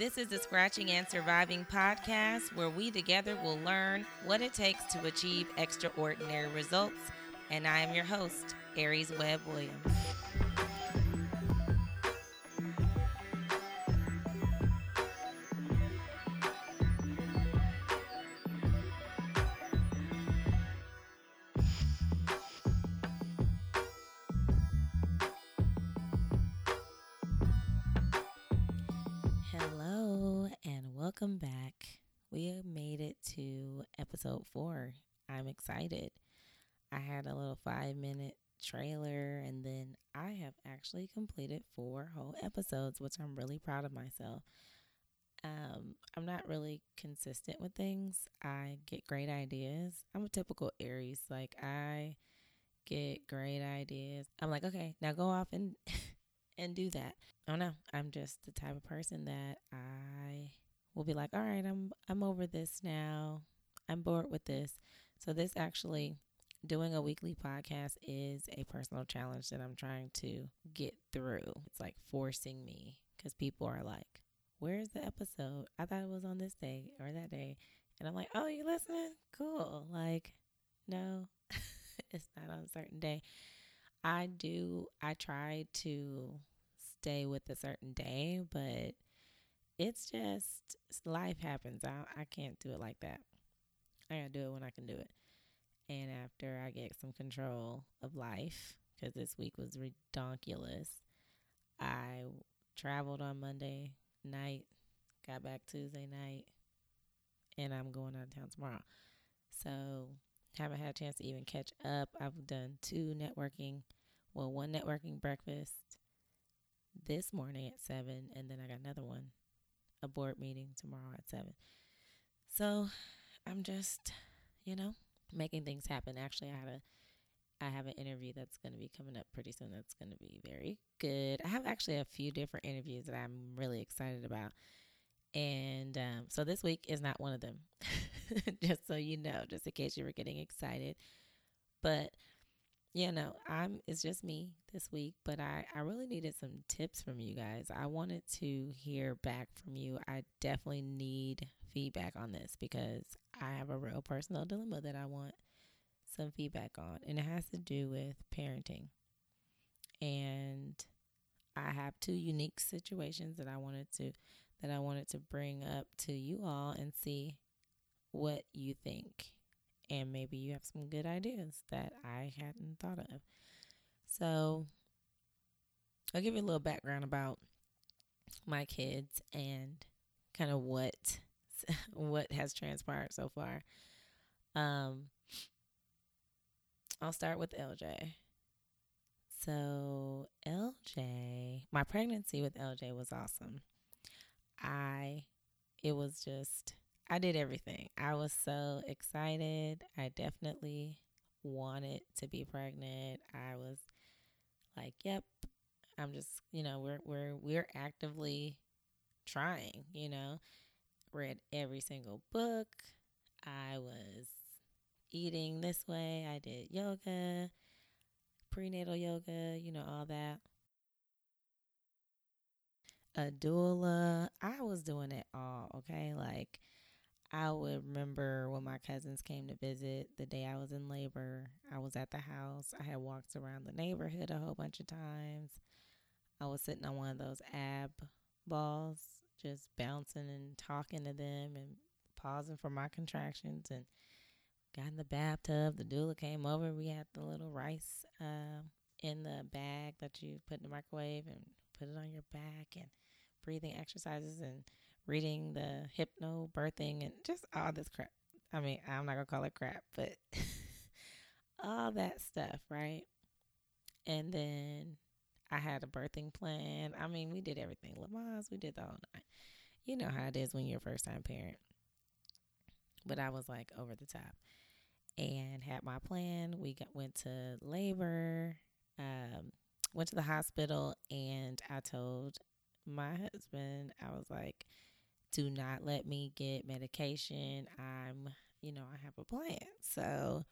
This is the Scratching and Surviving podcast where we together will learn what it takes to achieve extraordinary results. And I am your host, Aries Webb Williams. Episodes, which I'm really proud of myself. Um, I'm not really consistent with things. I get great ideas. I'm a typical Aries. Like I get great ideas. I'm like, okay, now go off and and do that. Don't know. I'm just the type of person that I will be like, all right, I'm I'm over this now. I'm bored with this. So this actually doing a weekly podcast is a personal challenge that I'm trying to get through. It's like forcing me because people are like, where's the episode? I thought it was on this day or that day. And I'm like, oh, you listening? Cool. Like, no, it's not on a certain day. I do, I try to stay with a certain day, but it's just life happens. I, I can't do it like that. I gotta do it when I can do it. And after I get some control of life, because this week was redonkulous, I traveled on Monday night, got back Tuesday night, and I'm going out of town tomorrow. So haven't had a chance to even catch up. I've done two networking, well, one networking breakfast this morning at seven, and then I got another one, a board meeting tomorrow at seven. So I'm just, you know, making things happen. Actually, I had a I have an interview that's going to be coming up pretty soon. That's going to be very good. I have actually a few different interviews that I'm really excited about. And um, so this week is not one of them, just so you know, just in case you were getting excited. But yeah, know, I'm it's just me this week, but I I really needed some tips from you guys. I wanted to hear back from you. I definitely need feedback on this because I have a real personal dilemma that I want some feedback on, and it has to do with parenting. And I have two unique situations that I wanted to that I wanted to bring up to you all and see what you think and maybe you have some good ideas that I hadn't thought of. So, I'll give you a little background about my kids and kind of what what has transpired so far. Um, I'll start with LJ. So, LJ, my pregnancy with LJ was awesome. I, it was just I did everything. I was so excited. I definitely wanted to be pregnant. I was like, "Yep, I'm just, you know, we're we're we're actively trying, you know. Read every single book. I was eating this way. I did yoga, prenatal yoga, you know, all that. A doula. I was doing it all, okay? Like I would remember when my cousins came to visit the day I was in labor. I was at the house. I had walked around the neighborhood a whole bunch of times. I was sitting on one of those ab balls, just bouncing and talking to them and pausing for my contractions and got in the bathtub. The doula came over. We had the little rice uh, in the bag that you put in the microwave and put it on your back and breathing exercises and reading the hypno birthing and just all this crap. I mean, I'm not gonna call it crap, but all that stuff, right? And then I had a birthing plan. I mean, we did everything. Lamaze, we did the whole night. You know how it is when you're a first time parent. But I was like over the top and had my plan. We got went to labor, um, went to the hospital, and I told my husband, I was like, do not let me get medication. I'm, you know, I have a plan. So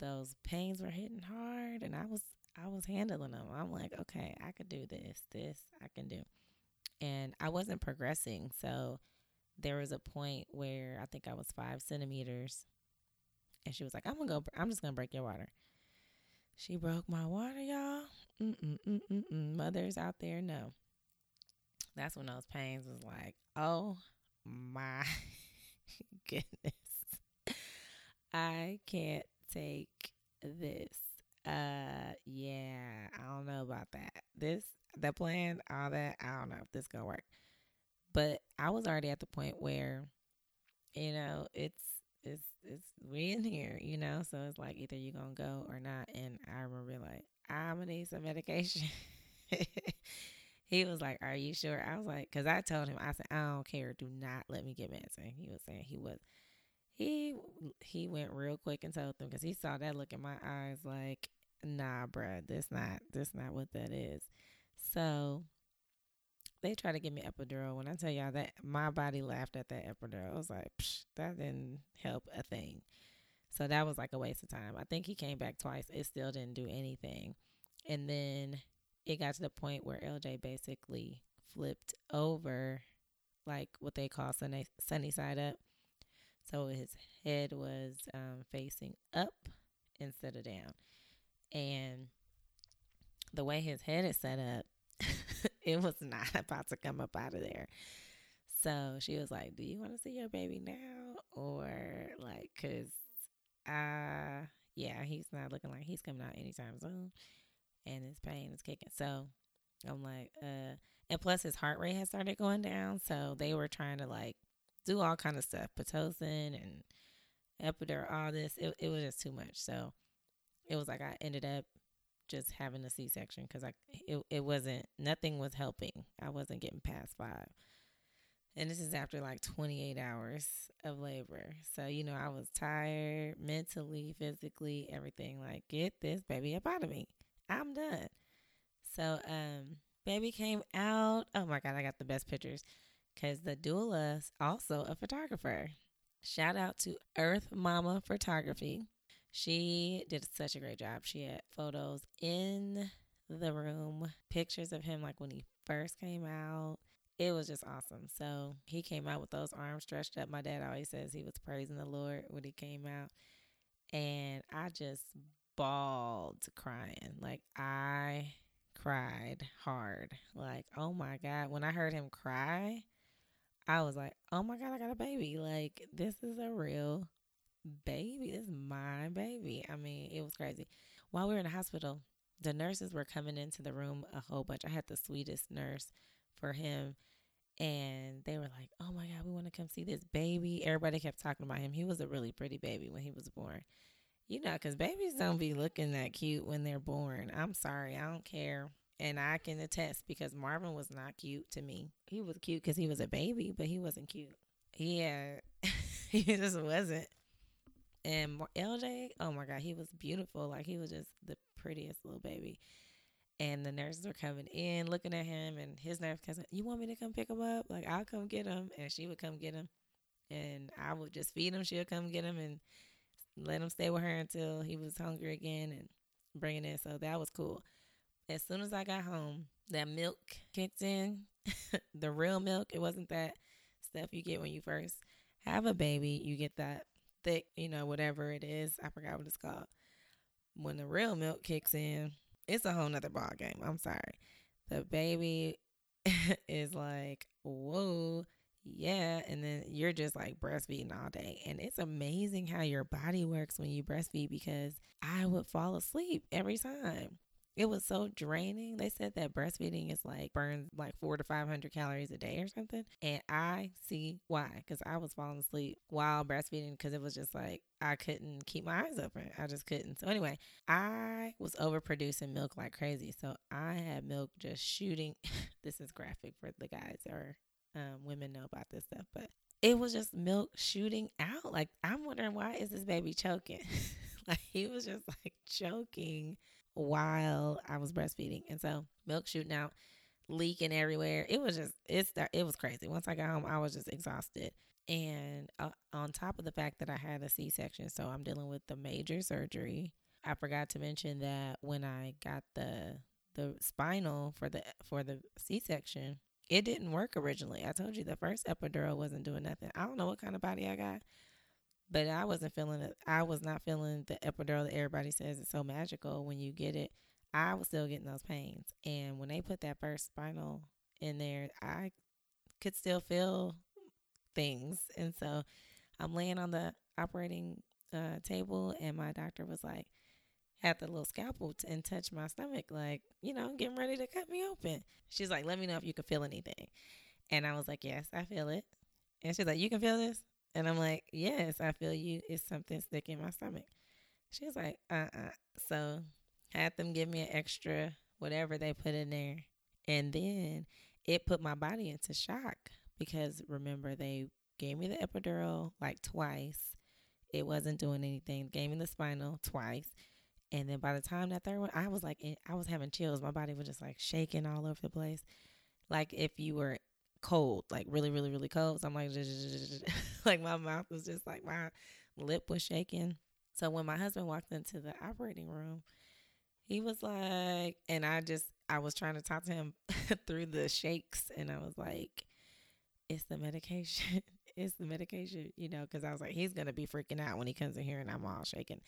those pains were hitting hard and I was I was handling them. I'm like, okay, I could do this. This I can do. and I wasn't progressing. So there was a point where I think I was five centimeters, and she was like, "I'm gonna go. I'm just gonna break your water." She broke my water, y'all. Mm-mm-mm-mm-mm. Mothers out there know. That's when those pains was like, oh my goodness. I can't take this. Uh yeah, I don't know about that. This the plan, all that, I don't know if this gonna work. But I was already at the point where, you know, it's it's it's we in here, you know. So it's like either you gonna go or not. And I remember like I'm gonna need some medication. he was like, "Are you sure?" I was like, "Cause I told him I said I don't care. Do not let me get medicine." He was saying he was. He he went real quick and told them because he saw that look in my eyes like, "Nah, bruh, this not this not what that is." So they tried to give me epidural. When I tell y'all that my body laughed at that epidural, I was like, that didn't help a thing. So that was like a waste of time. I think he came back twice. It still didn't do anything. And then it got to the point where LJ basically flipped over, like what they call sunny, sunny side up. So his head was um, facing up instead of down. And the way his head is set up, it was not about to come up out of there. So she was like, "Do you want to see your baby now, or like, cause, uh, yeah, he's not looking like he's coming out anytime soon, and his pain is kicking." So I'm like, uh, and plus his heart rate has started going down, so they were trying to like do all kind of stuff, pitocin and epidural, all this. It it was just too much. So it was like I ended up just having a C section because I it it wasn't nothing was helping. I wasn't getting past five, and this is after like 28 hours of labor. So you know I was tired mentally, physically, everything. Like get this baby up out of me. I'm done. So um, baby came out. Oh my god, I got the best pictures because the doula is also a photographer. Shout out to Earth Mama Photography. She did such a great job. She had photos in the room, pictures of him like when he first came out. It was just awesome. So he came out with those arms stretched up. My dad always says he was praising the Lord when he came out. And I just bawled crying. Like I cried hard. Like, oh my God. When I heard him cry, I was like, oh my God, I got a baby. Like, this is a real baby. This is my baby. I mean, it was crazy. While we were in the hospital, the nurses were coming into the room a whole bunch. I had the sweetest nurse for him. And they were like, oh my God, we want to come see this baby. Everybody kept talking about him. He was a really pretty baby when he was born. You know, because babies don't be looking that cute when they're born. I'm sorry. I don't care. And I can attest because Marvin was not cute to me. He was cute because he was a baby, but he wasn't cute. Yeah, he just wasn't. And LJ, oh my God, he was beautiful. Like he was just the prettiest little baby. And the nurses were coming in, looking at him, and his nurse cousin, "You want me to come pick him up? Like I'll come get him." And she would come get him, and I would just feed him. She'll come get him and let him stay with her until he was hungry again, and bring it in. So that was cool. As soon as I got home, that milk kicked in, the real milk. It wasn't that stuff you get when you first have a baby. You get that thick, you know, whatever it is. I forgot what it's called. When the real milk kicks in, it's a whole nother ball game. I'm sorry. The baby is like, whoa, yeah. And then you're just like breastfeeding all day. And it's amazing how your body works when you breastfeed because I would fall asleep every time. It was so draining. They said that breastfeeding is like burns like four to 500 calories a day or something. And I see why, because I was falling asleep while breastfeeding because it was just like I couldn't keep my eyes open. I just couldn't. So, anyway, I was overproducing milk like crazy. So, I had milk just shooting. this is graphic for the guys or um, women know about this stuff, but it was just milk shooting out. Like, I'm wondering why is this baby choking? like, he was just like choking while I was breastfeeding. And so milk shooting out, leaking everywhere. It was just, it's, it was crazy. Once I got home, I was just exhausted. And uh, on top of the fact that I had a C section, so I'm dealing with the major surgery. I forgot to mention that when I got the the spinal for the for the C section, it didn't work originally. I told you the first epidural wasn't doing nothing. I don't know what kind of body I got, but I wasn't feeling it. I was not feeling the epidural that everybody says is so magical when you get it. I was still getting those pains. And when they put that first spinal in there, I could still feel things. And so I'm laying on the operating uh, table, and my doctor was like, had the little scalpel t- and touch my stomach, like, you know, getting ready to cut me open. She's like, let me know if you can feel anything. And I was like, yes, I feel it. And she's like, you can feel this? And I'm like, yes, I feel you. It's something sticking in my stomach. She's like, uh uh-uh. uh So had them give me an extra whatever they put in there. And then it put my body into shock because remember, they gave me the epidural like twice. It wasn't doing anything. Gave me the spinal twice. And then by the time that third one, I was like, I was having chills. My body was just like shaking all over the place. Like if you were cold, like really, really, really cold. So I'm like, like my mouth was just like, my lip was shaking. So when my husband walked into the operating room, he was like, and I just, I was trying to talk to him through the shakes, and I was like, it's the medication. it's the medication, you know, because I was like, he's going to be freaking out when he comes in here and I'm all shaking.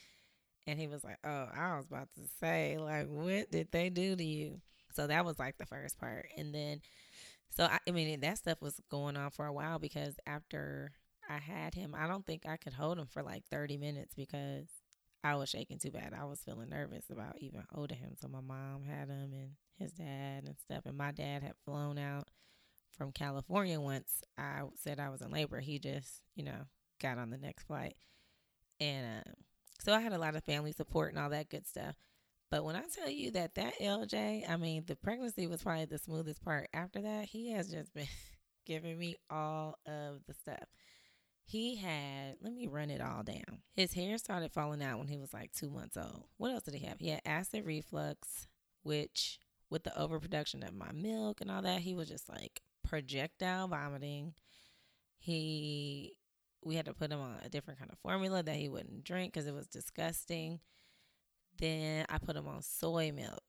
And he was like, oh, I was about to say, like, what did they do to you? So that was like the first part. And then, so I, I mean, that stuff was going on for a while because after I had him, I don't think I could hold him for like 30 minutes because I was shaking too bad. I was feeling nervous about even holding him. So my mom had him and his dad and stuff. And my dad had flown out from California once I said I was in labor. He just, you know, got on the next flight. And uh, so I had a lot of family support and all that good stuff. But when I tell you that that LJ, I mean, the pregnancy was probably the smoothest part. After that, he has just been giving me all of the stuff. He had, let me run it all down. His hair started falling out when he was like two months old. What else did he have? He had acid reflux, which with the overproduction of my milk and all that, he was just like projectile vomiting. He, we had to put him on a different kind of formula that he wouldn't drink because it was disgusting. Then I put him on soy milk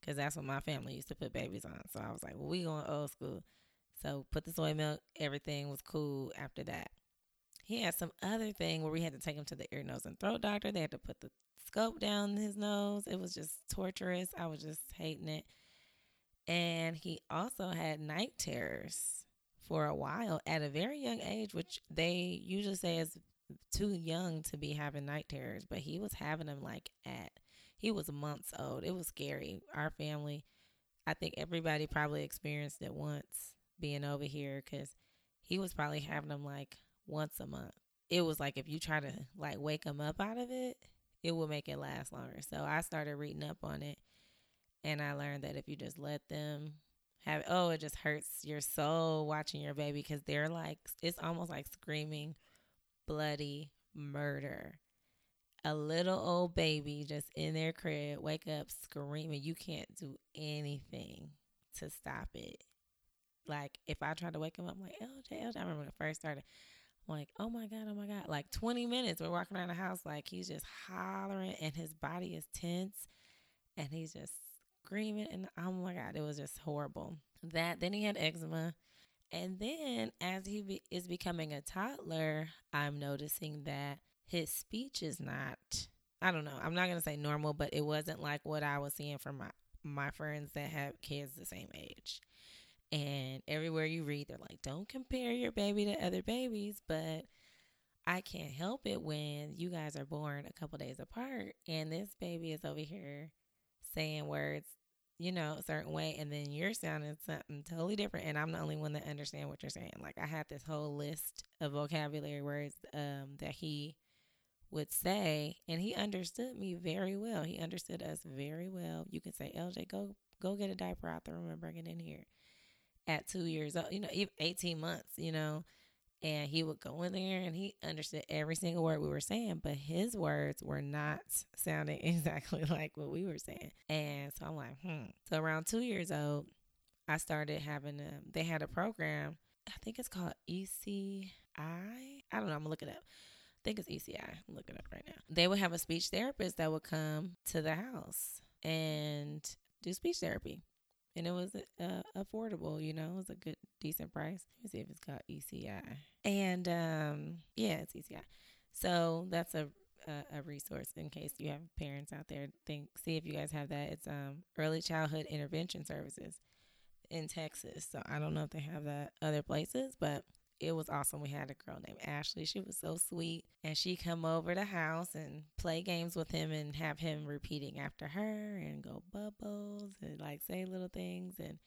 because that's what my family used to put babies on. So I was like, well, we going old school. So put the soy milk. Everything was cool after that he had some other thing where we had to take him to the ear, nose, and throat doctor. They had to put the scope down his nose. It was just torturous. I was just hating it. And he also had night terrors for a while at a very young age, which they usually say is too young to be having night terrors. But he was having them like at, he was months old. It was scary. Our family, I think everybody probably experienced it once being over here because he was probably having them like once a month. It was like if you try to like wake them up out of it, it will make it last longer. So I started reading up on it and I learned that if you just let them have oh, it just hurts your soul watching your baby because they're like it's almost like screaming bloody murder. A little old baby just in their crib, wake up screaming. You can't do anything to stop it. Like if I try to wake him up, I'm like LJ, LJ. I remember when it first started like, oh my God, oh my God. Like 20 minutes, we're walking around the house like he's just hollering and his body is tense and he's just screaming. And oh my God, it was just horrible. That, then he had eczema. And then as he be, is becoming a toddler, I'm noticing that his speech is not, I don't know, I'm not going to say normal, but it wasn't like what I was seeing from my, my friends that have kids the same age. And everywhere you read, they're like, don't compare your baby to other babies. But I can't help it when you guys are born a couple days apart and this baby is over here saying words, you know, a certain way, and then you're sounding something totally different. And I'm the only one that understand what you're saying. Like I had this whole list of vocabulary words um, that he would say, and he understood me very well. He understood us very well. You can say, LJ, go go get a diaper out the room and bring it in here at two years old, you know, 18 months, you know, and he would go in there and he understood every single word we were saying, but his words were not sounding exactly like what we were saying. And so I'm like, hmm. So around two years old, I started having a, they had a program, I think it's called ECI. I don't know, I'm gonna look it up. Think it's ECI. I'm looking up right now. They would have a speech therapist that would come to the house and do speech therapy and it was uh, affordable. You know, it was a good, decent price. Let me see if it's called ECI. And um, yeah, it's ECI. So that's a, a, a resource in case you have parents out there. Think, see if you guys have that. It's um early childhood intervention services in Texas. So I don't know if they have that other places, but it was awesome. We had a girl named Ashley. She was so sweet. And she come over the house and play games with him and have him repeating after her and go bubbles and like say little things and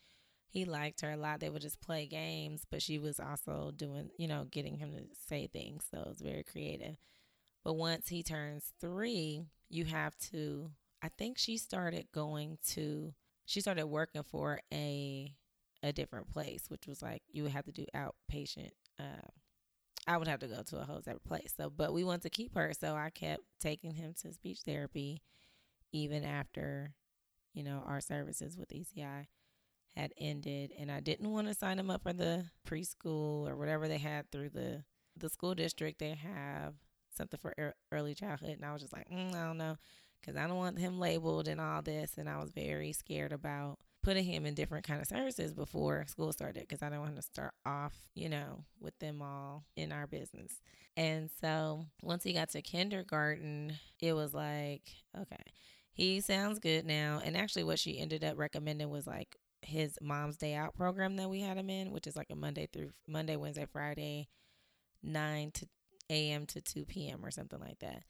he liked her a lot. They would just play games, but she was also doing, you know, getting him to say things. So it was very creative. But once he turns three, you have to I think she started going to she started working for a a different place, which was like you would have to do outpatient. Uh, I would have to go to a whole separate place. So, but we wanted to keep her, so I kept taking him to speech therapy, even after, you know, our services with ECI had ended, and I didn't want to sign him up for the preschool or whatever they had through the the school district. They have something for early childhood, and I was just like, mm, I don't know, because I don't want him labeled and all this, and I was very scared about putting him in different kind of services before school started because I don't want to start off, you know, with them all in our business. And so once he got to kindergarten, it was like, okay, he sounds good now. And actually, what she ended up recommending was like his mom's day out program that we had him in, which is like a Monday through Monday, Wednesday, Friday, 9 to a.m. to 2 p.m. or something like that.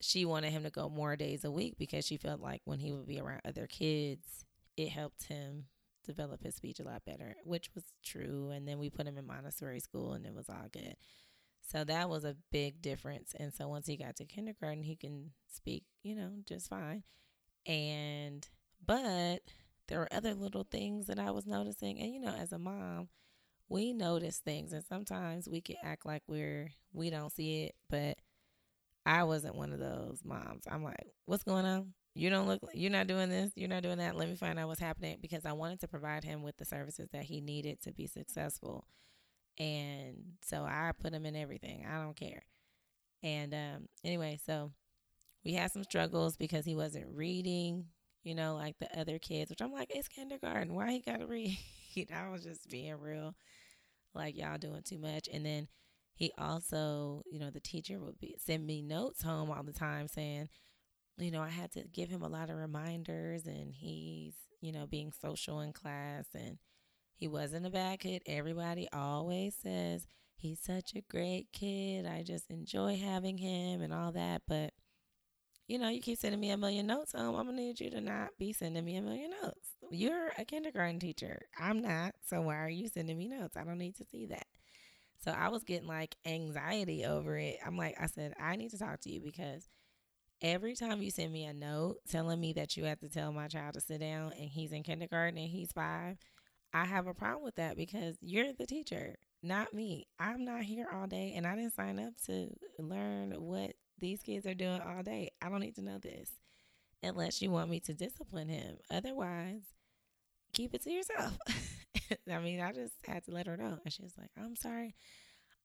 She wanted him to go more days a week because she felt like when he would be around other kids, it helped him develop his speech a lot better, which was true. And then we put him in Montessori school and it was all good. So that was a big difference. And so once he got to kindergarten, he can speak, you know, just fine. And, but there were other little things that I was noticing. And, you know, as a mom, we notice things and sometimes we can act like we're, we don't see it. But I wasn't one of those moms. I'm like, what's going on? You don't look you're not doing this you're not doing that. Let me find out what's happening because i wanted to provide him with the services that he needed to be successful. And so i put him in everything. I don't care. And um, anyway so we had some struggles because he wasn't reading you know like the other kids which i'm like it's kindergarten. Why he gotta read? I was just being real like y'all doing too much. And then he also you know the teacher would be send me notes home all the time saying you know, I had to give him a lot of reminders and he's, you know, being social in class and he wasn't a bad kid. Everybody always says he's such a great kid. I just enjoy having him and all that. But, you know, you keep sending me a million notes. Um, I'm going to need you to not be sending me a million notes. You're a kindergarten teacher. I'm not. So why are you sending me notes? I don't need to see that. So I was getting like anxiety over it. I'm like, I said, I need to talk to you because – every time you send me a note telling me that you have to tell my child to sit down and he's in kindergarten and he's five, I have a problem with that because you're the teacher, not me. I'm not here all day and I didn't sign up to learn what these kids are doing all day. I don't need to know this unless you want me to discipline him. Otherwise, keep it to yourself. I mean, I just had to let her know. And she was like, I'm sorry.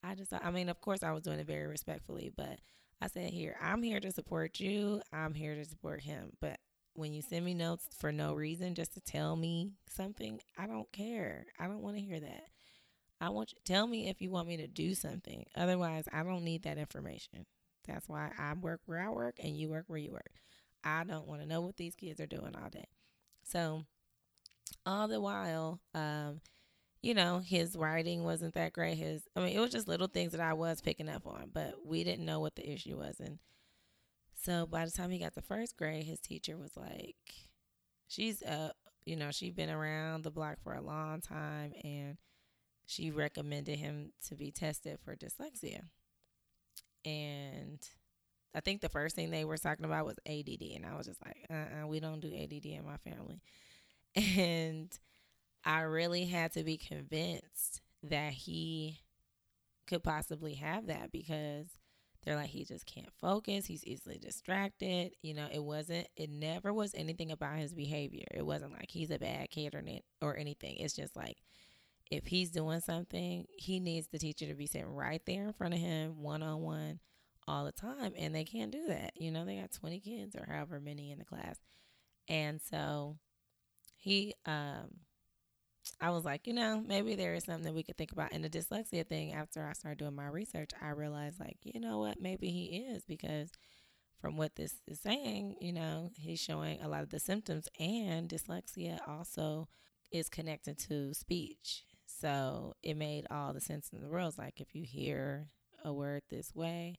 I just, I mean, of course, I was doing it very respectfully, but I said, Here, I'm here to support you. I'm here to support him. But when you send me notes for no reason, just to tell me something, I don't care. I don't want to hear that. I want you tell me if you want me to do something. Otherwise, I don't need that information. That's why I work where I work and you work where you work. I don't want to know what these kids are doing all day. So, all the while, um, you know, his writing wasn't that great. His, I mean, it was just little things that I was picking up on, but we didn't know what the issue was. And so by the time he got to first grade, his teacher was like, she's, uh, you know, she'd been around the block for a long time and she recommended him to be tested for dyslexia. And I think the first thing they were talking about was ADD. And I was just like, uh uh we don't do ADD in my family. And I really had to be convinced that he could possibly have that because they're like he just can't focus. He's easily distracted. You know it wasn't it never was anything about his behavior. It wasn't like he's a bad kid or or anything. It's just like if he's doing something he needs the teacher to be sitting right there in front of him one on one all the time. And they can't do that. You know they got 20 kids or however many in the class. And so he um I was like, you know, maybe there is something that we could think about. And the dyslexia thing, after I started doing my research, I realized, like, you know what, maybe he is because from what this is saying, you know, he's showing a lot of the symptoms, and dyslexia also is connected to speech. So it made all the sense in the world. It's like if you hear a word this way,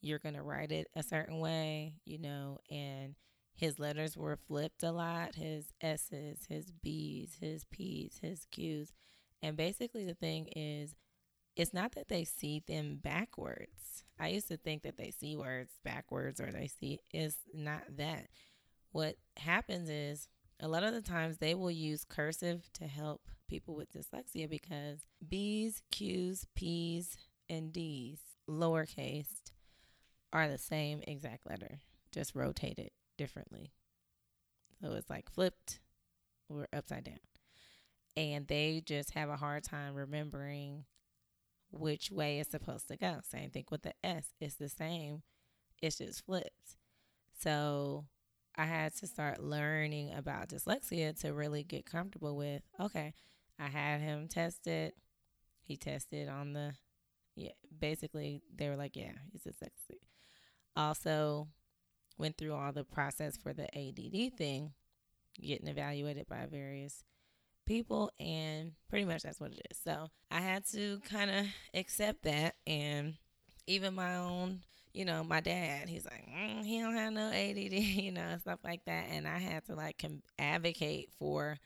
you're going to write it a certain way, you know, and his letters were flipped a lot his S's, his B's, his P's, his Q's. And basically, the thing is, it's not that they see them backwards. I used to think that they see words backwards or they see, it's not that. What happens is, a lot of the times they will use cursive to help people with dyslexia because B's, Q's, P's, and D's, lowercase, are the same exact letter, just rotated differently. So it's like flipped or upside down. And they just have a hard time remembering which way it's supposed to go. Same thing with the S. It's the same. It's just flipped. So I had to start learning about dyslexia to really get comfortable with, okay, I had him tested. He tested on the yeah, basically they were like, yeah, he's dyslexic. Also, went through all the process for the ADD thing, getting evaluated by various people, and pretty much that's what it is. So I had to kind of accept that, and even my own, you know, my dad, he's like, mm, he don't have no ADD, you know, stuff like that, and I had to like com- advocate for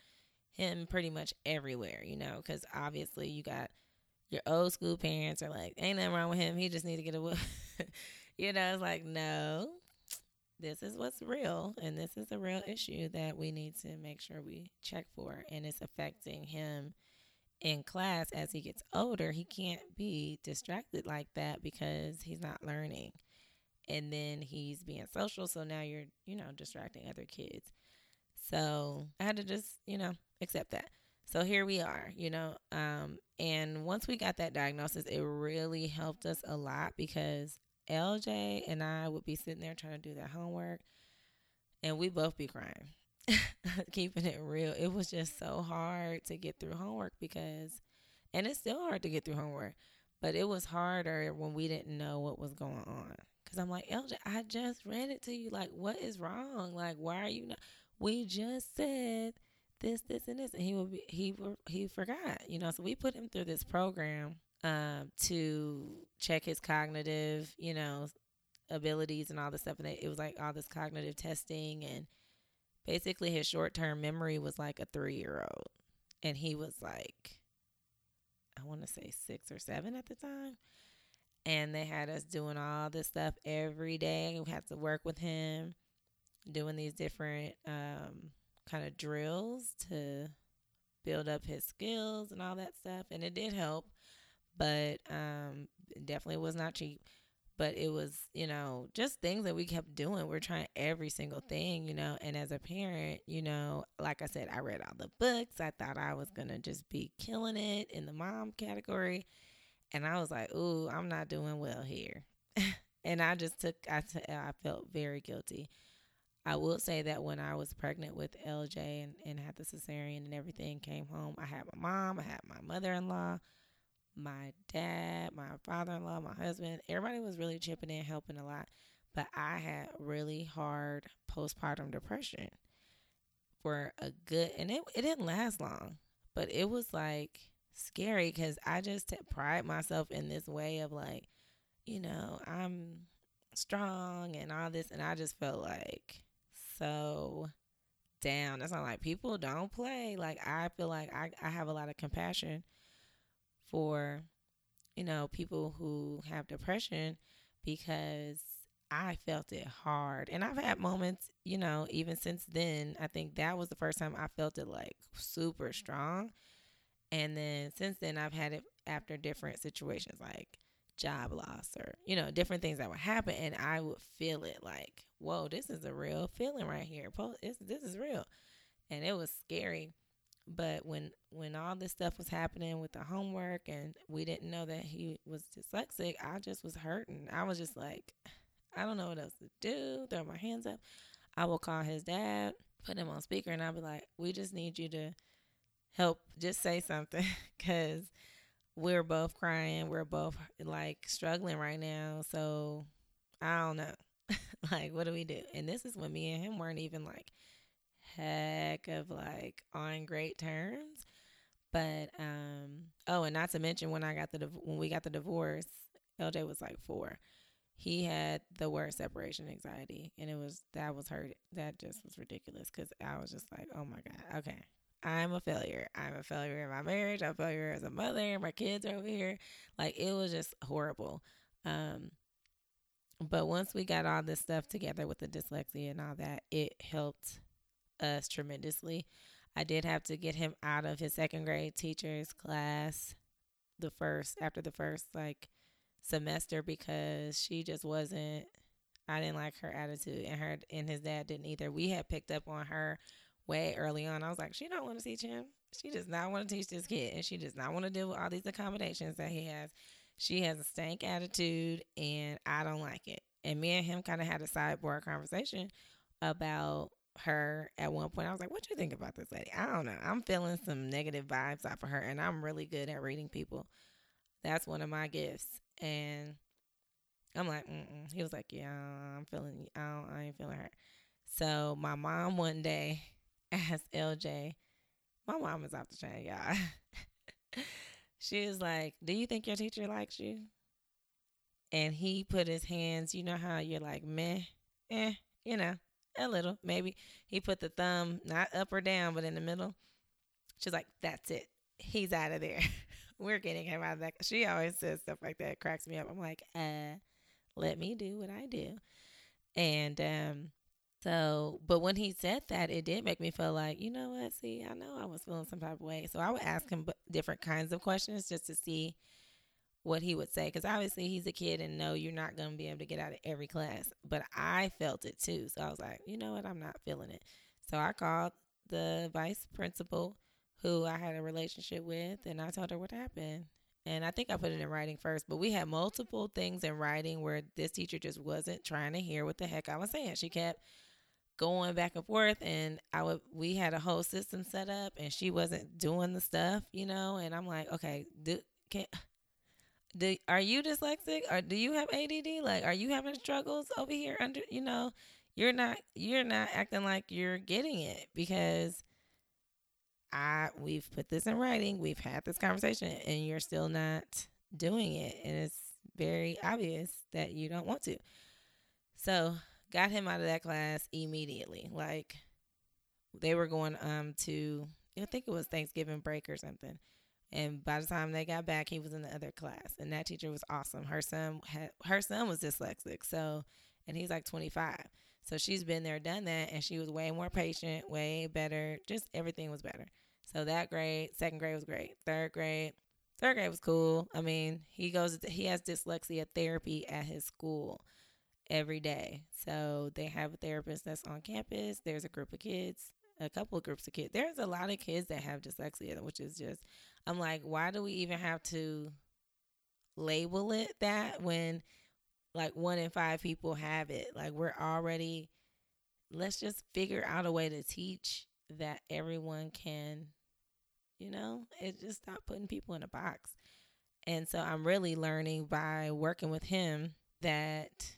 him pretty much everywhere, you know, because obviously you got your old school parents are like, ain't nothing wrong with him. He just need to get a you know, it's like, no, this is what's real and this is a real issue that we need to make sure we check for and it's affecting him in class as he gets older. He can't be distracted like that because he's not learning and then he's being social so now you're you know distracting other kids. So i had to just you know accept that. So here we are you know um and once we got that diagnosis it really helped us a lot because LJ and I would be sitting there trying to do their homework, and we both be crying. Keeping it real, it was just so hard to get through homework because, and it's still hard to get through homework, but it was harder when we didn't know what was going on. Cause I'm like, LJ, I just read it to you. Like, what is wrong? Like, why are you not? We just said this, this, and this, and he would be, he he forgot, you know. So we put him through this program um, to check his cognitive, you know, abilities and all this stuff. And it was like all this cognitive testing. And basically, his short term memory was like a three year old. And he was like, I want to say six or seven at the time. And they had us doing all this stuff every day. We had to work with him, doing these different um, kind of drills to build up his skills and all that stuff. And it did help but um, definitely was not cheap. But it was, you know, just things that we kept doing. We're trying every single thing, you know. And as a parent, you know, like I said, I read all the books. I thought I was gonna just be killing it in the mom category, and I was like, "Ooh, I'm not doing well here." and I just took, I, t- I felt very guilty. I will say that when I was pregnant with LJ and, and had the cesarean and everything, came home, I had my mom, I had my mother in law, my dad, my father in law, my husband, everybody was really chipping in, helping a lot. But I had really hard postpartum depression for a good, and it, it didn't last long, but it was like scary because I just pride myself in this way of like, you know, I'm strong and all this. And I just felt like so down. That's not like people don't play. Like, I feel like I, I have a lot of compassion for, you know, people who have depression because I felt it hard. And I've had moments, you know, even since then, I think that was the first time I felt it like super strong. And then since then, I've had it after different situations like job loss or, you know, different things that would happen. And I would feel it like, whoa, this is a real feeling right here. This is real. And it was scary. But when when all this stuff was happening with the homework and we didn't know that he was dyslexic, I just was hurting. I was just like, I don't know what else to do. Throw my hands up. I will call his dad. put him on speaker and I'll be like, we just need you to help, just say something because we're both crying. We're both like struggling right now. So I don't know. like, what do we do? And this is when me and him weren't even like heck of like on great terms. But um oh, and not to mention when I got the when we got the divorce, LJ was like four. He had the worst separation anxiety, and it was that was hurt. That just was ridiculous because I was just like, oh my god, okay, I'm a failure. I'm a failure in my marriage. I'm a failure as a mother. My kids are over here. Like it was just horrible. Um, but once we got all this stuff together with the dyslexia and all that, it helped us tremendously. I did have to get him out of his second grade teacher's class the first after the first like semester because she just wasn't I didn't like her attitude and her and his dad didn't either. We had picked up on her way early on. I was like, she don't want to teach him. She does not want to teach this kid and she does not want to deal with all these accommodations that he has. She has a stank attitude and I don't like it. And me and him kind of had a sidebar conversation about her at one point. I was like, "What you think about this lady?" I don't know. I'm feeling some negative vibes off of her, and I'm really good at reading people. That's one of my gifts, and I'm like, Mm-mm. he was like, "Yeah, I'm feeling. I, don't, I ain't feeling her." So my mom one day asked LJ, "My mom is off the chain, y'all." she was like, "Do you think your teacher likes you?" And he put his hands. You know how you're like, meh, eh, you know a little, maybe. He put the thumb not up or down, but in the middle. She's like, "That's it. He's out of there. We're getting him out of that." She always says stuff like that. Cracks me up. I'm like, "Uh, let me do what I do." And um, so, but when he said that, it did make me feel like, you know what? See, I know I was feeling some type of way. So I would ask him different kinds of questions just to see what he would say because obviously he's a kid and no you're not going to be able to get out of every class. But i felt it too so i was like you know what? I'm not feeling it. So i called the vice principal who i had a relationship with and i told her what happened. And i think i put it in writing first but we had multiple things in writing where this teacher just wasn't trying to hear what the heck i was saying. She kept going back and forth and I would we had a whole system set up and she wasn't doing the stuff, you know, and I'm like, okay, do, can do are you dyslexic or do you have ADD? Like, are you having struggles over here? Under you know, you're not you're not acting like you're getting it because I we've put this in writing, we've had this conversation, and you're still not doing it, and it's very obvious that you don't want to. So got him out of that class immediately. Like they were going um to I think it was Thanksgiving break or something and by the time they got back, he was in the other class, and that teacher was awesome. Her son had her son was dyslexic, so and he's like 25. So she's been there, done that, and she was way more patient, way better. Just everything was better. So that grade, second grade was great. Third grade, third grade was cool. I mean, he goes, he has dyslexia therapy at his school every day. So they have a therapist that's on campus. There's a group of kids, a couple of groups of kids. There's a lot of kids that have dyslexia, which is just I'm like, why do we even have to label it that when like one in five people have it? Like we're already let's just figure out a way to teach that everyone can, you know, it just stop putting people in a box. And so I'm really learning by working with him that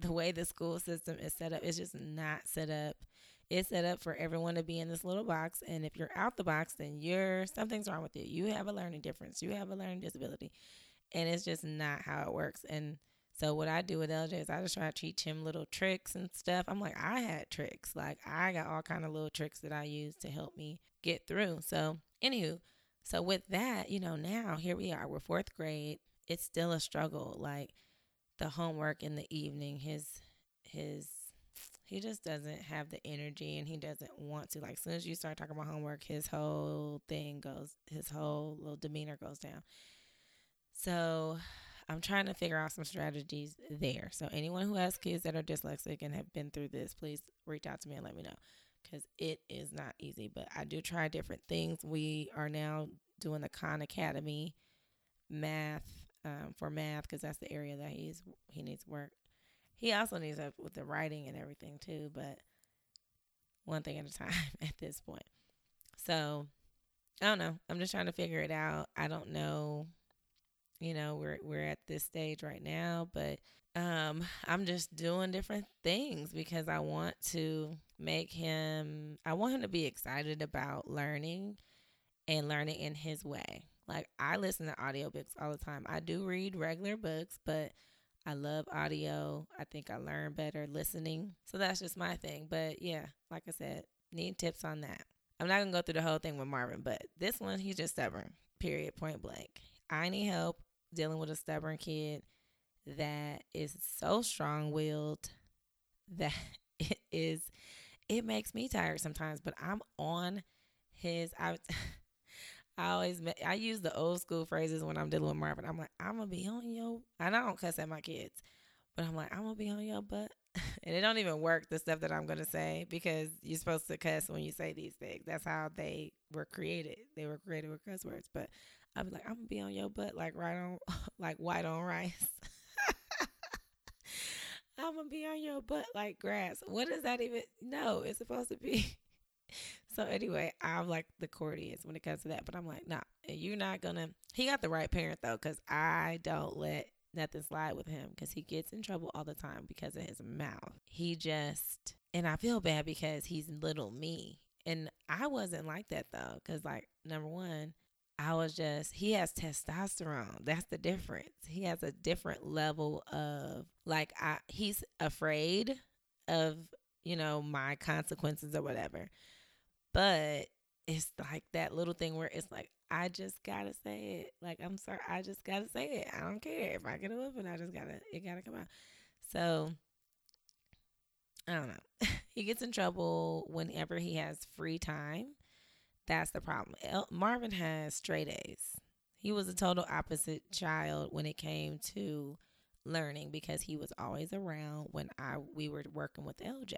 the way the school system is set up is just not set up it's set up for everyone to be in this little box. And if you're out the box, then you're something's wrong with you. You have a learning difference. You have a learning disability. And it's just not how it works. And so what I do with LJ is I just try to teach him little tricks and stuff. I'm like, I had tricks. Like I got all kind of little tricks that I use to help me get through. So anywho, so with that, you know, now here we are. We're fourth grade. It's still a struggle. Like the homework in the evening, his his he just doesn't have the energy and he doesn't want to. Like, as soon as you start talking about homework, his whole thing goes, his whole little demeanor goes down. So, I'm trying to figure out some strategies there. So, anyone who has kids that are dyslexic and have been through this, please reach out to me and let me know because it is not easy. But I do try different things. We are now doing the Khan Academy math um, for math because that's the area that he's he needs work he also needs help with the writing and everything too. But one thing at a time at this point. So I don't know. I'm just trying to figure it out. I don't know. You know, we're we're at this stage right now, but um I'm just doing different things because I want to make him I want him to be excited about learning and learning in his way. Like I listen to audiobooks all the time. I do read regular books, but I love audio. I think I learn better listening. So that's just my thing. But yeah, like I said, need tips on that. I'm not gonna go through the whole thing with Marvin, but this one he's just stubborn. Period. Point blank. I need help dealing with a stubborn kid that is so strong willed that it is it makes me tired sometimes, but I'm on his I I always I use the old school phrases when I'm dealing with Marvin. I'm like, I'm gonna be on your and I don't cuss at my kids, but I'm like, I'm gonna be on your butt. and it don't even work the stuff that I'm gonna say because you're supposed to cuss when you say these things. That's how they were created. They were created with cuss words. But be like, I'm gonna be on your butt like right on like white on rice. I'm gonna be on your butt like grass. What does that even? No, it's supposed to be so anyway, I'm like the courteous when it comes to that, but I'm like, nah, you're not gonna. He got the right parent though, because I don't let nothing slide with him because he gets in trouble all the time because of his mouth. He just, and I feel bad because he's little me, and I wasn't like that though, because like number one. I was just, he has testosterone. That's the difference. He has a different level of, like, I, he's afraid of, you know, my consequences or whatever. But it's like that little thing where it's like, I just gotta say it. Like, I'm sorry, I just gotta say it. I don't care if I get a whooping. I just gotta, it gotta come out. So, I don't know. he gets in trouble whenever he has free time. That's the problem. El- Marvin has straight A's. He was a total opposite child when it came to learning because he was always around when I we were working with LJ.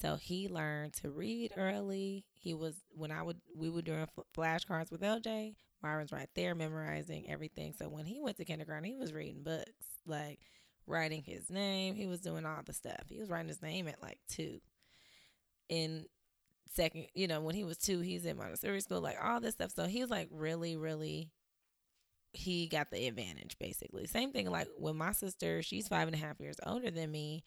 So he learned to read early. He was when I would we were doing flashcards with LJ. Myron's right there memorizing everything. So when he went to kindergarten, he was reading books, like writing his name. He was doing all the stuff. He was writing his name at like two. In second, you know, when he was two, he's in Montessori school, like all this stuff. So he was like really, really he got the advantage basically. Same thing like with my sister, she's five and a half years older than me.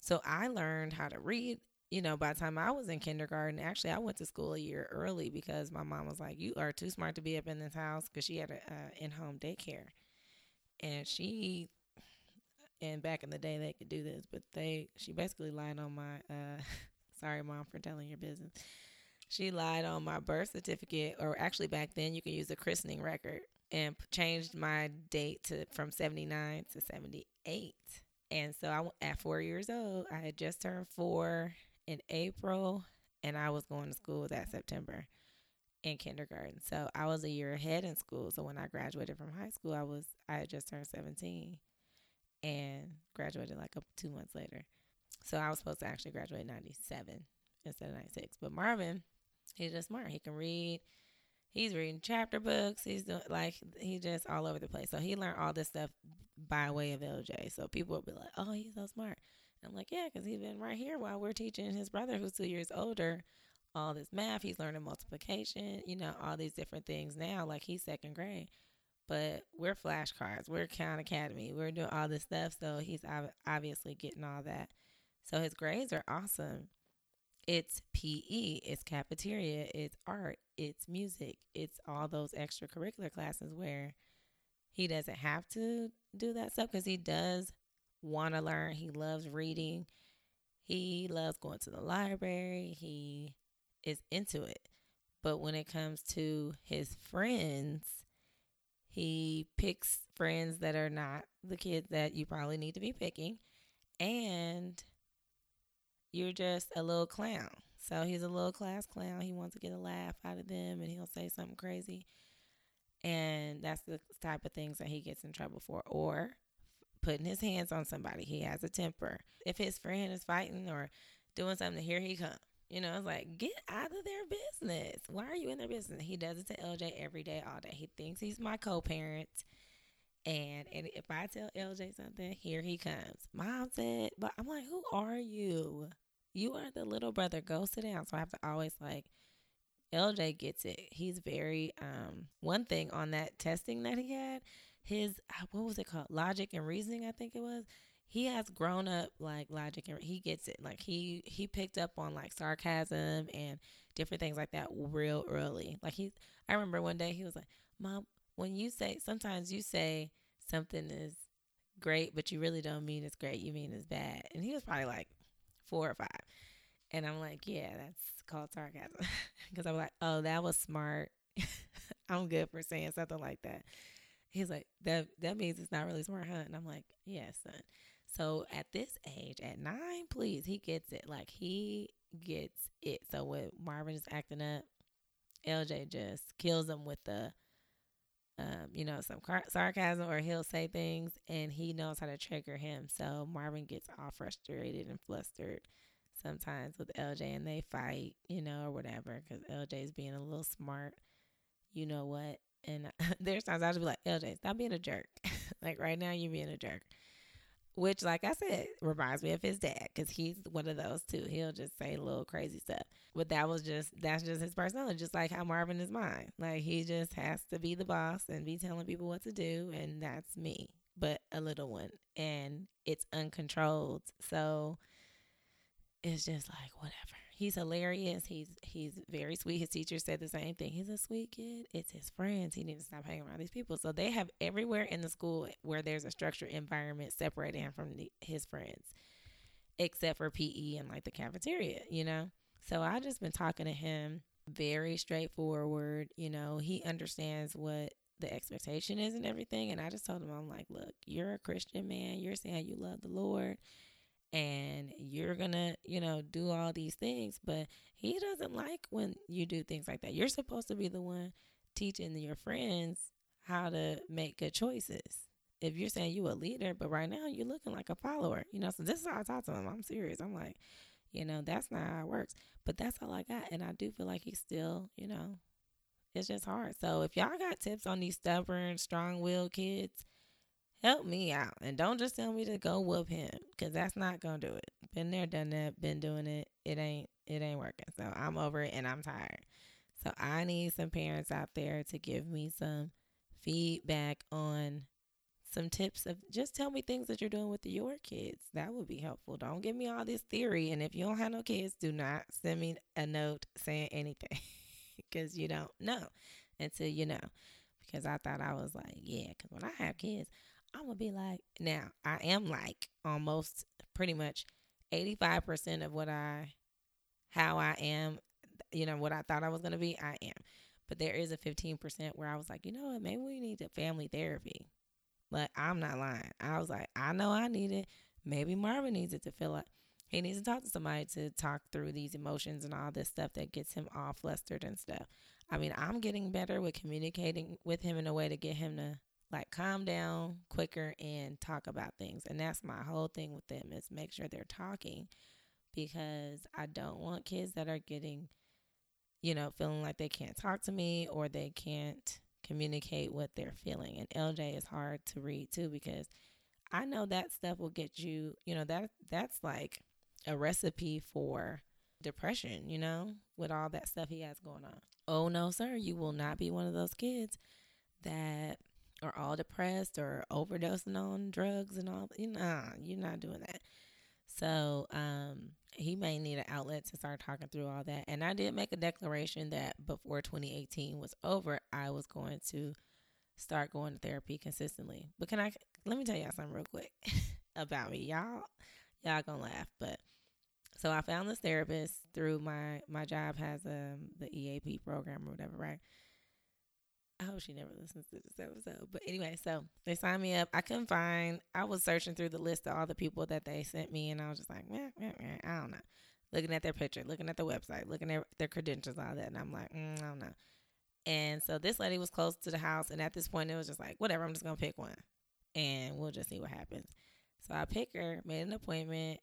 So I learned how to read. You know, by the time I was in kindergarten, actually, I went to school a year early because my mom was like, "You are too smart to be up in this house," because she had a uh, in-home daycare, and she, and back in the day they could do this, but they, she basically lied on my. Uh, sorry, mom, for telling your business. She lied on my birth certificate, or actually back then you could use a christening record, and changed my date to from seventy nine to seventy eight and so I, at four years old, I had just turned four in April, and I was going to school that September in kindergarten. So I was a year ahead in school. So when I graduated from high school, I was I had just turned 17 and graduated like a, two months later. So I was supposed to actually graduate 97 instead of 96. But Marvin, he's just smart. He can read. He's reading chapter books. He's doing like he's just all over the place. So he learned all this stuff by way of LJ. So people will be like, "Oh, he's so smart." And I'm like, "Yeah, because he's been right here while we're teaching his brother, who's two years older, all this math. He's learning multiplication, you know, all these different things now. Like he's second grade, but we're flashcards, we're Khan Academy, we're doing all this stuff. So he's obviously getting all that. So his grades are awesome. It's PE, it's cafeteria, it's art, it's music, it's all those extracurricular classes where he doesn't have to do that stuff because he does want to learn. He loves reading. He loves going to the library. He is into it. But when it comes to his friends, he picks friends that are not the kids that you probably need to be picking. And you're just a little clown. So he's a little class clown. He wants to get a laugh out of them and he'll say something crazy. And that's the type of things that he gets in trouble for. Or putting his hands on somebody. He has a temper. If his friend is fighting or doing something, here he comes. You know, it's like, get out of their business. Why are you in their business? He does it to LJ every day, all day. He thinks he's my co parent. And, and if I tell LJ something, here he comes. Mom said, but I'm like, who are you? You are the little brother. Go sit down. So I have to always like LJ gets it. He's very um one thing on that testing that he had, his uh, what was it called? Logic and reasoning, I think it was. He has grown up like logic and he gets it. Like he he picked up on like sarcasm and different things like that real early. Like he I remember one day he was like, "Mom, when you say sometimes you say something is great, but you really don't mean it's great. You mean it's bad." And he was probably like 4 or 5. And I'm like, "Yeah, that's called sarcasm because I was like, oh, that was smart. I'm good for saying something like that. He's like, that that means it's not really smart, huh? And I'm like, yes, yeah, son. So at this age, at nine, please, he gets it. Like he gets it. So when Marvin is acting up, LJ just kills him with the, um, you know, some car- sarcasm, or he'll say things and he knows how to trigger him. So Marvin gets all frustrated and flustered sometimes with LJ and they fight, you know, or whatever, because LJ's being a little smart, you know what. And there's times I'll just be like, LJ, stop being a jerk. like right now, you're being a jerk. Which, like I said, reminds me of his dad because he's one of those too. He'll just say little crazy stuff. But that was just, that's just his personality, just like how Marvin is mine. Like he just has to be the boss and be telling people what to do. And that's me, but a little one. And it's uncontrolled. So, it's just like whatever. He's hilarious. He's he's very sweet. His teacher said the same thing. He's a sweet kid. It's his friends. He needs to stop hanging around these people. So they have everywhere in the school where there's a structured environment separating him from the, his friends, except for PE and like the cafeteria. You know. So I just been talking to him very straightforward. You know, he understands what the expectation is and everything. And I just told him, I'm like, look, you're a Christian man. You're saying you love the Lord and you're gonna you know do all these things but he doesn't like when you do things like that. You're supposed to be the one teaching your friends how to make good choices. If you're saying you a leader but right now you're looking like a follower you know so this is how i talk to him. I'm serious. I'm like you know that's not how it works but that's all i got and i do feel like he's still you know it's just hard. So if y'all got tips on these stubborn strong-willed kids help me out and don't just tell me to go whoop him because that's not gonna do it. Been there done that been doing it. It ain't it ain't working. So i'm over it and i'm tired. So i need some parents out there to give me some feedback on some tips of just tell me things that you're doing with your kids. That would be helpful. Don't give me all this theory and if you don't have no kids do not send me a note saying anything because you don't know until you know. Because i thought i was like yeah because when i have kids I'm gonna be like, now I am like almost pretty much 85% of what I, how I am, you know, what I thought I was gonna be, I am. But there is a 15% where I was like, you know what, maybe we need a family therapy. But I'm not lying. I was like, I know I need it. Maybe Marvin needs it to feel like he needs to talk to somebody to talk through these emotions and all this stuff that gets him all flustered and stuff. I mean, I'm getting better with communicating with him in a way to get him to like calm down quicker and talk about things. And that's my whole thing with them is make sure they're talking because I don't want kids that are getting, you know, feeling like they can't talk to me or they can't communicate what they're feeling. And LJ is hard to read too because I know that stuff will get you, you know, that that's like a recipe for depression, you know, with all that stuff he has going on. Oh no, sir, you will not be one of those kids that are all depressed or overdosing on drugs and all. You know, you're not doing that. So um, he may need an outlet to start talking through all that. And I did make a declaration that before 2018 was over, I was going to start going to therapy consistently. But can I? Let me tell y'all something real quick about me, y'all. Y'all gonna laugh, but so I found this therapist through my my job has um the EAP program or whatever, right? I hope she never listens to this episode. But anyway, so they signed me up. I couldn't find. I was searching through the list of all the people that they sent me, and I was just like, meh, meh, meh, I don't know. Looking at their picture, looking at the website, looking at their credentials, all that, and I'm like, mm, I don't know. And so this lady was close to the house, and at this point, it was just like, whatever. I'm just gonna pick one, and we'll just see what happens. So I pick her, made an appointment,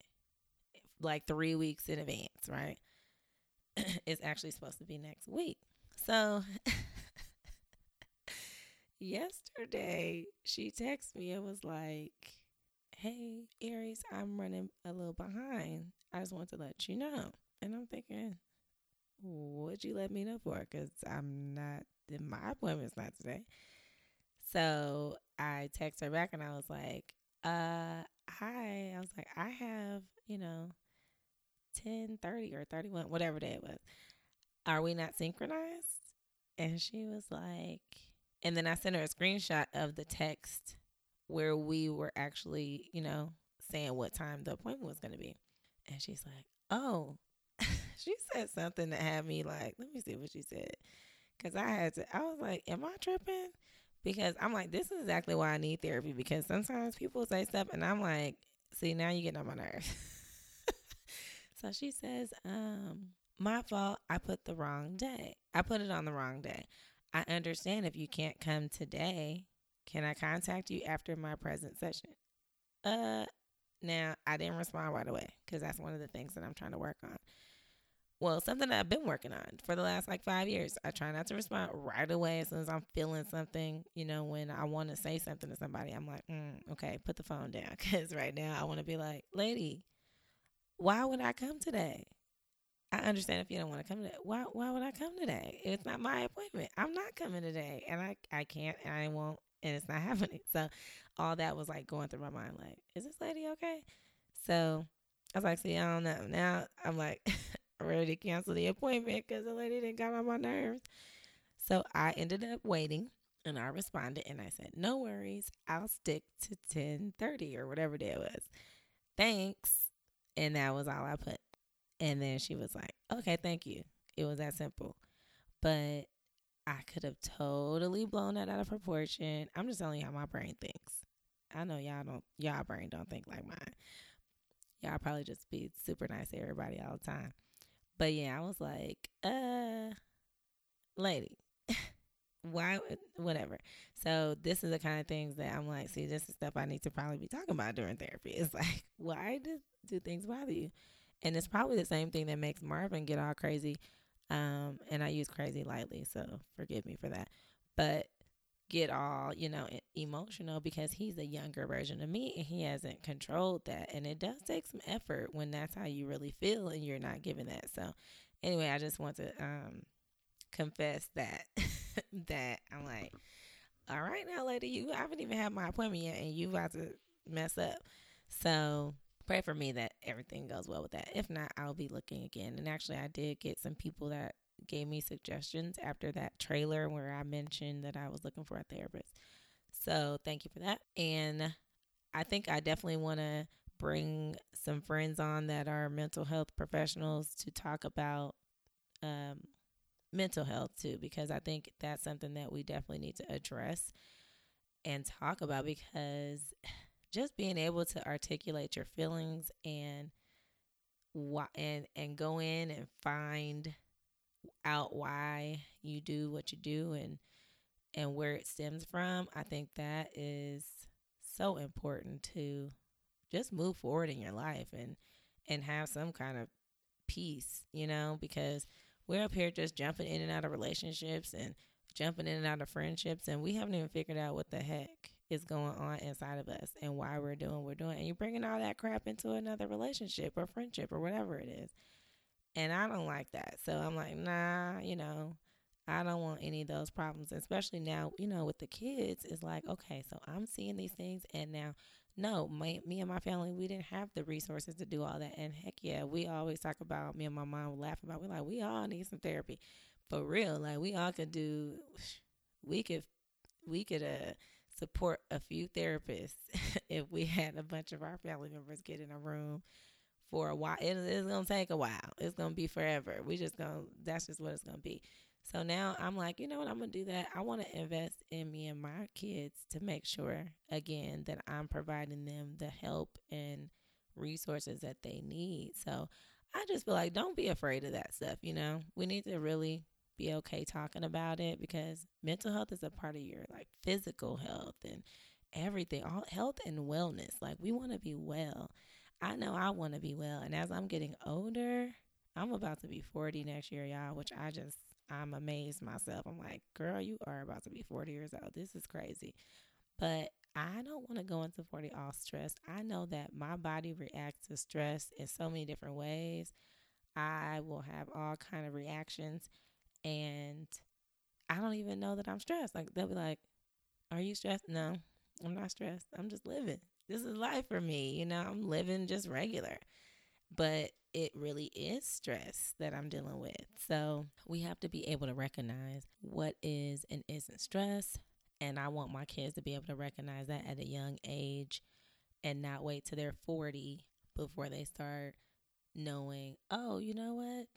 like three weeks in advance. Right? it's actually supposed to be next week. So yesterday she texted me and was like, Hey, Aries, I'm running a little behind. I just want to let you know. And I'm thinking, what'd you let me know for? Because I'm not, my appointment's not today. So I text her back and I was like, uh, hi. I was like, I have, you know, 10, 30 or 31, whatever day it was. Are we not synchronized? And she was like, and then I sent her a screenshot of the text where we were actually, you know, saying what time the appointment was going to be. And she's like, oh, she said something that had me like, let me see what she said. Cause I had to, I was like, am I tripping? Because I'm like, this is exactly why I need therapy. Because sometimes people say stuff and I'm like, see, now you're getting on my nerves. so she says, um, my fault. I put the wrong day. I put it on the wrong day. I understand if you can't come today. Can I contact you after my present session? Uh, now I didn't respond right away because that's one of the things that I'm trying to work on. Well, something that I've been working on for the last like five years. I try not to respond right away as soon as I'm feeling something. You know, when I want to say something to somebody, I'm like, mm, okay, put the phone down because right now I want to be like, lady, why would I come today? I understand if you don't want to come today. Why why would I come today? It's not my appointment. I'm not coming today. And I, I can't and I won't and it's not happening. So all that was like going through my mind, like, is this lady okay? So I was like, see, I don't know. Now I'm like ready to cancel the appointment because the lady didn't got on my nerves. So I ended up waiting and I responded and I said, No worries, I'll stick to ten thirty or whatever day it was. Thanks. And that was all I put. And then she was like, okay, thank you. It was that simple. But I could have totally blown that out of proportion. I'm just telling you how my brain thinks. I know y'all don't, y'all brain don't think like mine. Y'all probably just be super nice to everybody all the time. But yeah, I was like, uh, lady, why, whatever. So this is the kind of things that I'm like, see, this is stuff I need to probably be talking about during therapy. It's like, why do, do things bother you? And it's probably the same thing that makes Marvin get all crazy. Um, and I use crazy lightly, so forgive me for that. But get all, you know, emotional because he's a younger version of me and he hasn't controlled that. And it does take some effort when that's how you really feel and you're not giving that. So, anyway, I just want to um, confess that that I'm like, all right now, lady, you haven't even had my appointment yet and you about to mess up. So pray for me that everything goes well with that. If not, I'll be looking again. And actually, I did get some people that gave me suggestions after that trailer where I mentioned that I was looking for a therapist. So thank you for that. And I think I definitely want to bring some friends on that are mental health professionals to talk about um, mental health too, because I think that's something that we definitely need to address and talk about because just being able to articulate your feelings and why and and go in and find out why you do what you do and and where it stems from i think that is so important to just move forward in your life and and have some kind of peace you know because we're up here just jumping in and out of relationships and jumping in and out of friendships and we haven't even figured out what the heck is going on inside of us and why we're doing what we're doing. And you're bringing all that crap into another relationship or friendship or whatever it is. And I don't like that. So I'm like, nah, you know, I don't want any of those problems, especially now, you know, with the kids. It's like, okay, so I'm seeing these things, and now, no, my, me and my family, we didn't have the resources to do all that. And heck yeah, we always talk about, me and my mom laugh about, we like, we all need some therapy. For real, like, we all could do, we could, we could, uh, support a few therapists if we had a bunch of our family members get in a room for a while. It, it's gonna take a while. It's gonna be forever. We just gonna. That's just what it's gonna be. So now I'm like, you know what? I'm gonna do that. I want to invest in me and my kids to make sure again that I'm providing them the help and resources that they need. So I just feel like don't be afraid of that stuff. You know, we need to really be okay talking about it because mental health is a part of your like physical health and everything, all health and wellness. Like we want to be well. I know I want to be well, and as I'm getting older, I'm about to be 40 next year, y'all, which I just I'm amazed myself. I'm like, girl, you are about to be 40 years old. This is crazy. But I don't want to go into 40 all stressed. I know that my body reacts to stress in so many different ways. I will have all kind of reactions and I don't even know that I'm stressed. Like they'll be like, "Are you stressed?" No, I'm not stressed. I'm just living. This is life for me. You know, I'm living just regular. But it really is stress that I'm dealing with. So we have to be able to recognize what is and isn't stress. And I want my kids to be able to recognize that at a young age and not wait till they're 40 before they start knowing, oh, you know what?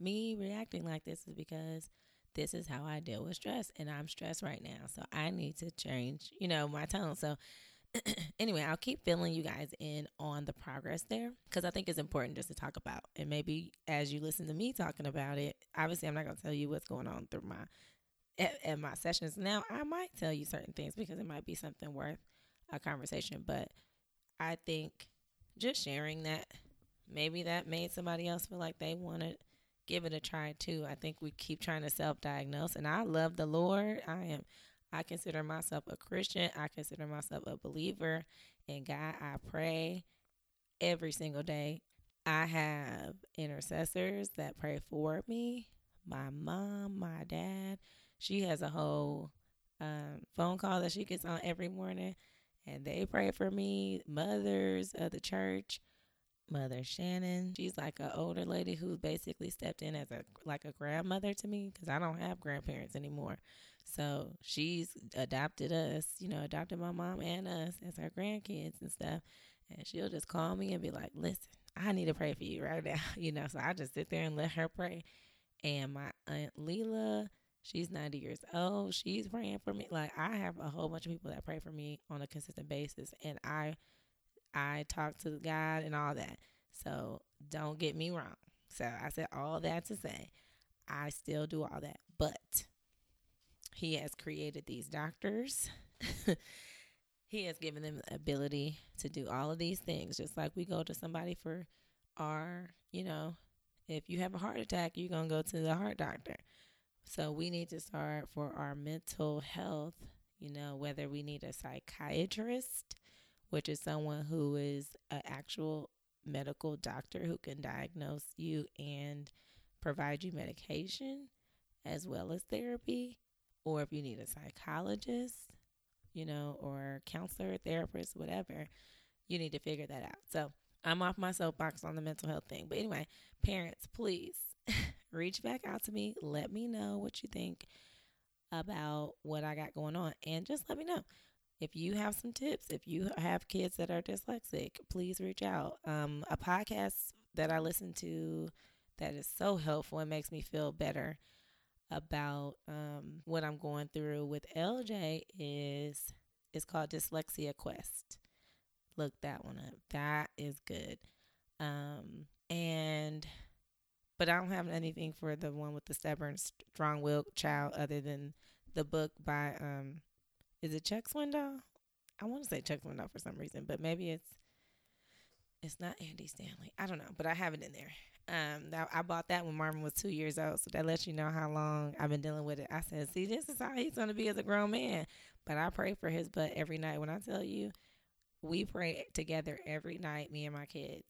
Me reacting like this is because this is how I deal with stress and I'm stressed right now. So I need to change, you know, my tone. So anyway, I'll keep filling you guys in on the progress there because I think it's important just to talk about. And maybe as you listen to me talking about it, obviously I'm not going to tell you what's going on through my at, at, my sessions now. I might tell you certain things because it might be something worth a conversation, but I think just sharing that maybe that made somebody else feel like they wanted give it a try too. I think we keep trying to self-diagnose and I love the Lord. I am I consider myself a Christian. I consider myself a believer in God. I pray every single day. I have intercessors that pray for me. My mom, my dad. She has a whole um, phone call that she gets on every morning, and they pray for me. Mothers of the church, Mother Shannon. She's like an older lady who basically stepped in as a like a grandmother to me because I don't have grandparents anymore. So she's adopted us, you know, adopted my mom and us as her grandkids and stuff. And she'll just call me and be like, listen, I need to pray for you right now, you know. So I just sit there and let her pray. And my Aunt Leela, she's 90 years old. She's praying for me. Like I have a whole bunch of people that pray for me on a consistent basis. And I I talk to God and all that. So don't get me wrong. So I said all that to say I still do all that. But he has created these doctors. he has given them the ability to do all of these things, just like we go to somebody for our, you know, if you have a heart attack, you're going to go to the heart doctor. So we need to start for our mental health, you know, whether we need a psychiatrist, which is someone who is an actual medical doctor who can diagnose you and provide you medication as well as therapy or if you need a psychologist, you know, or counselor, therapist, whatever, you need to figure that out. So I'm off my soapbox on the mental health thing. But anyway, parents, please reach back out to me. Let me know what you think about what I got going on. And just let me know. If you have some tips, if you have kids that are dyslexic, please reach out. Um, a podcast that I listen to that is so helpful and makes me feel better about um, what I'm going through with LJ is it's called Dyslexia Quest. Look that one up. That is good. Um, and but I don't have anything for the one with the stubborn, strong-willed child other than the book by um, is it Chuck Swindoll? I want to say Chuck Swindoll for some reason, but maybe it's it's not Andy Stanley. I don't know, but I have it in there. Um, that, I bought that when Marvin was two years old, so that lets you know how long I've been dealing with it. I said, "See, this is how he's going to be as a grown man." But I pray for his butt every night. When I tell you, we pray together every night, me and my kids,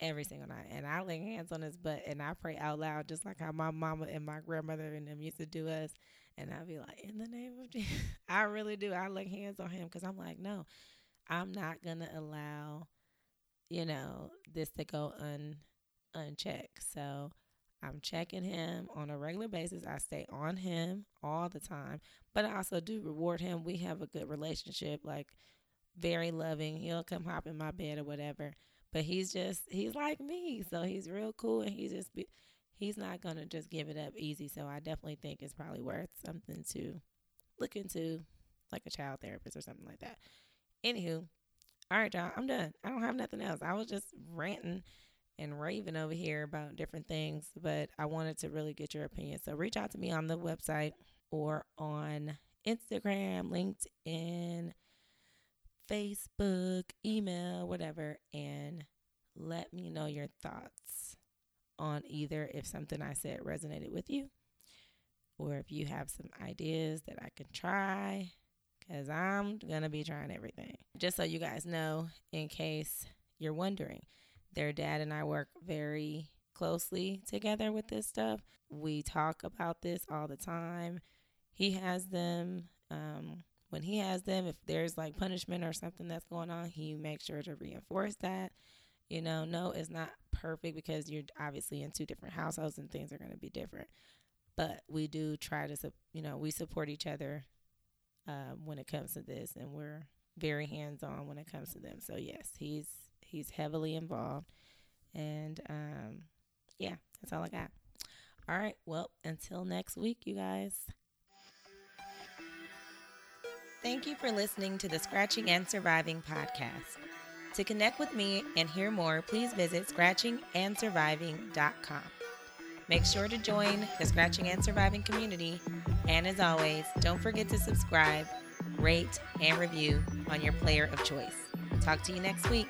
every single night, and I lay hands on his butt and I pray out loud, just like how my mama and my grandmother and them used to do us. And I'd be like, "In the name of Jesus," I really do. I lay hands on him because I'm like, no, I'm not gonna allow, you know, this to go un unchecked. So I'm checking him on a regular basis. I stay on him all the time, but I also do reward him. We have a good relationship, like very loving. He'll come hop in my bed or whatever. But he's just he's like me, so he's real cool, and he's just be, he's not gonna just give it up easy. So I definitely think it's probably worth something to look into, like a child therapist or something like that. Anywho, all right, y'all, I'm done. I don't have nothing else. I was just ranting and raving over here about different things, but I wanted to really get your opinion. So reach out to me on the website or on Instagram, LinkedIn, Facebook, email, whatever, and let me know your thoughts on either if something I said resonated with you or if you have some ideas that I can try because I'm going to be trying everything. Just so you guys know, in case you're wondering, their dad and I work very closely together with this stuff. We talk about this all the time. He has them. Um, when he has them, if there's like punishment or something that's going on, he makes sure to reinforce that. You know, no, it's not perfect because you're obviously in two different households and things are going to be different. But we do try to, you know, we support each other um, when it comes to this, and we're very hands on when it comes to them. So yes, he's he's heavily involved, and um, yeah, that's all I got. All right, well, until next week, you guys. Thank you for listening to the Scratching and Surviving podcast. To connect with me and hear more, please visit scratchingandsurviving.com. Make sure to join the Scratching and Surviving community. And as always, don't forget to subscribe, rate, and review on your player of choice. Talk to you next week.